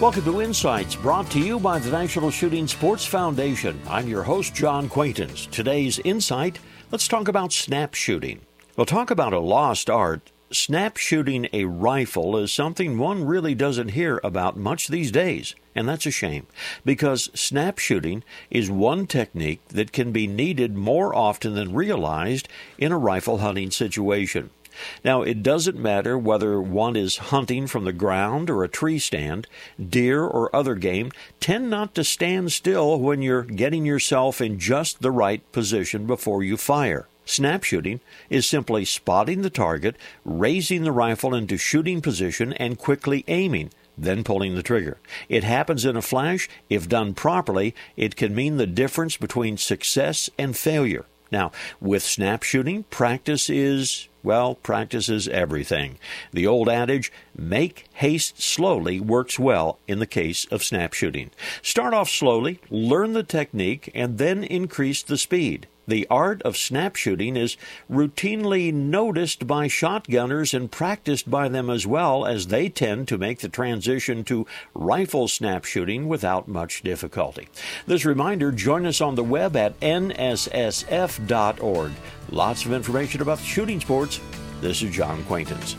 Welcome to Insights, brought to you by the National Shooting Sports Foundation. I'm your host, John Quaintance. Today's Insight, let's talk about snap shooting. We'll talk about a lost art. Snap shooting a rifle is something one really doesn't hear about much these days, and that's a shame, because snap shooting is one technique that can be needed more often than realized in a rifle hunting situation. Now, it doesn't matter whether one is hunting from the ground or a tree stand, deer or other game tend not to stand still when you're getting yourself in just the right position before you fire. Snap shooting is simply spotting the target, raising the rifle into shooting position, and quickly aiming, then pulling the trigger. It happens in a flash. If done properly, it can mean the difference between success and failure. Now, with snap shooting, practice is, well, practice is everything. The old adage, make haste slowly, works well in the case of snap shooting. Start off slowly, learn the technique, and then increase the speed. The art of snap shooting is routinely noticed by shotgunners and practiced by them as well, as they tend to make the transition to rifle snap shooting without much difficulty. This reminder join us on the web at nssf.org. Lots of information about shooting sports. This is John Quaintance.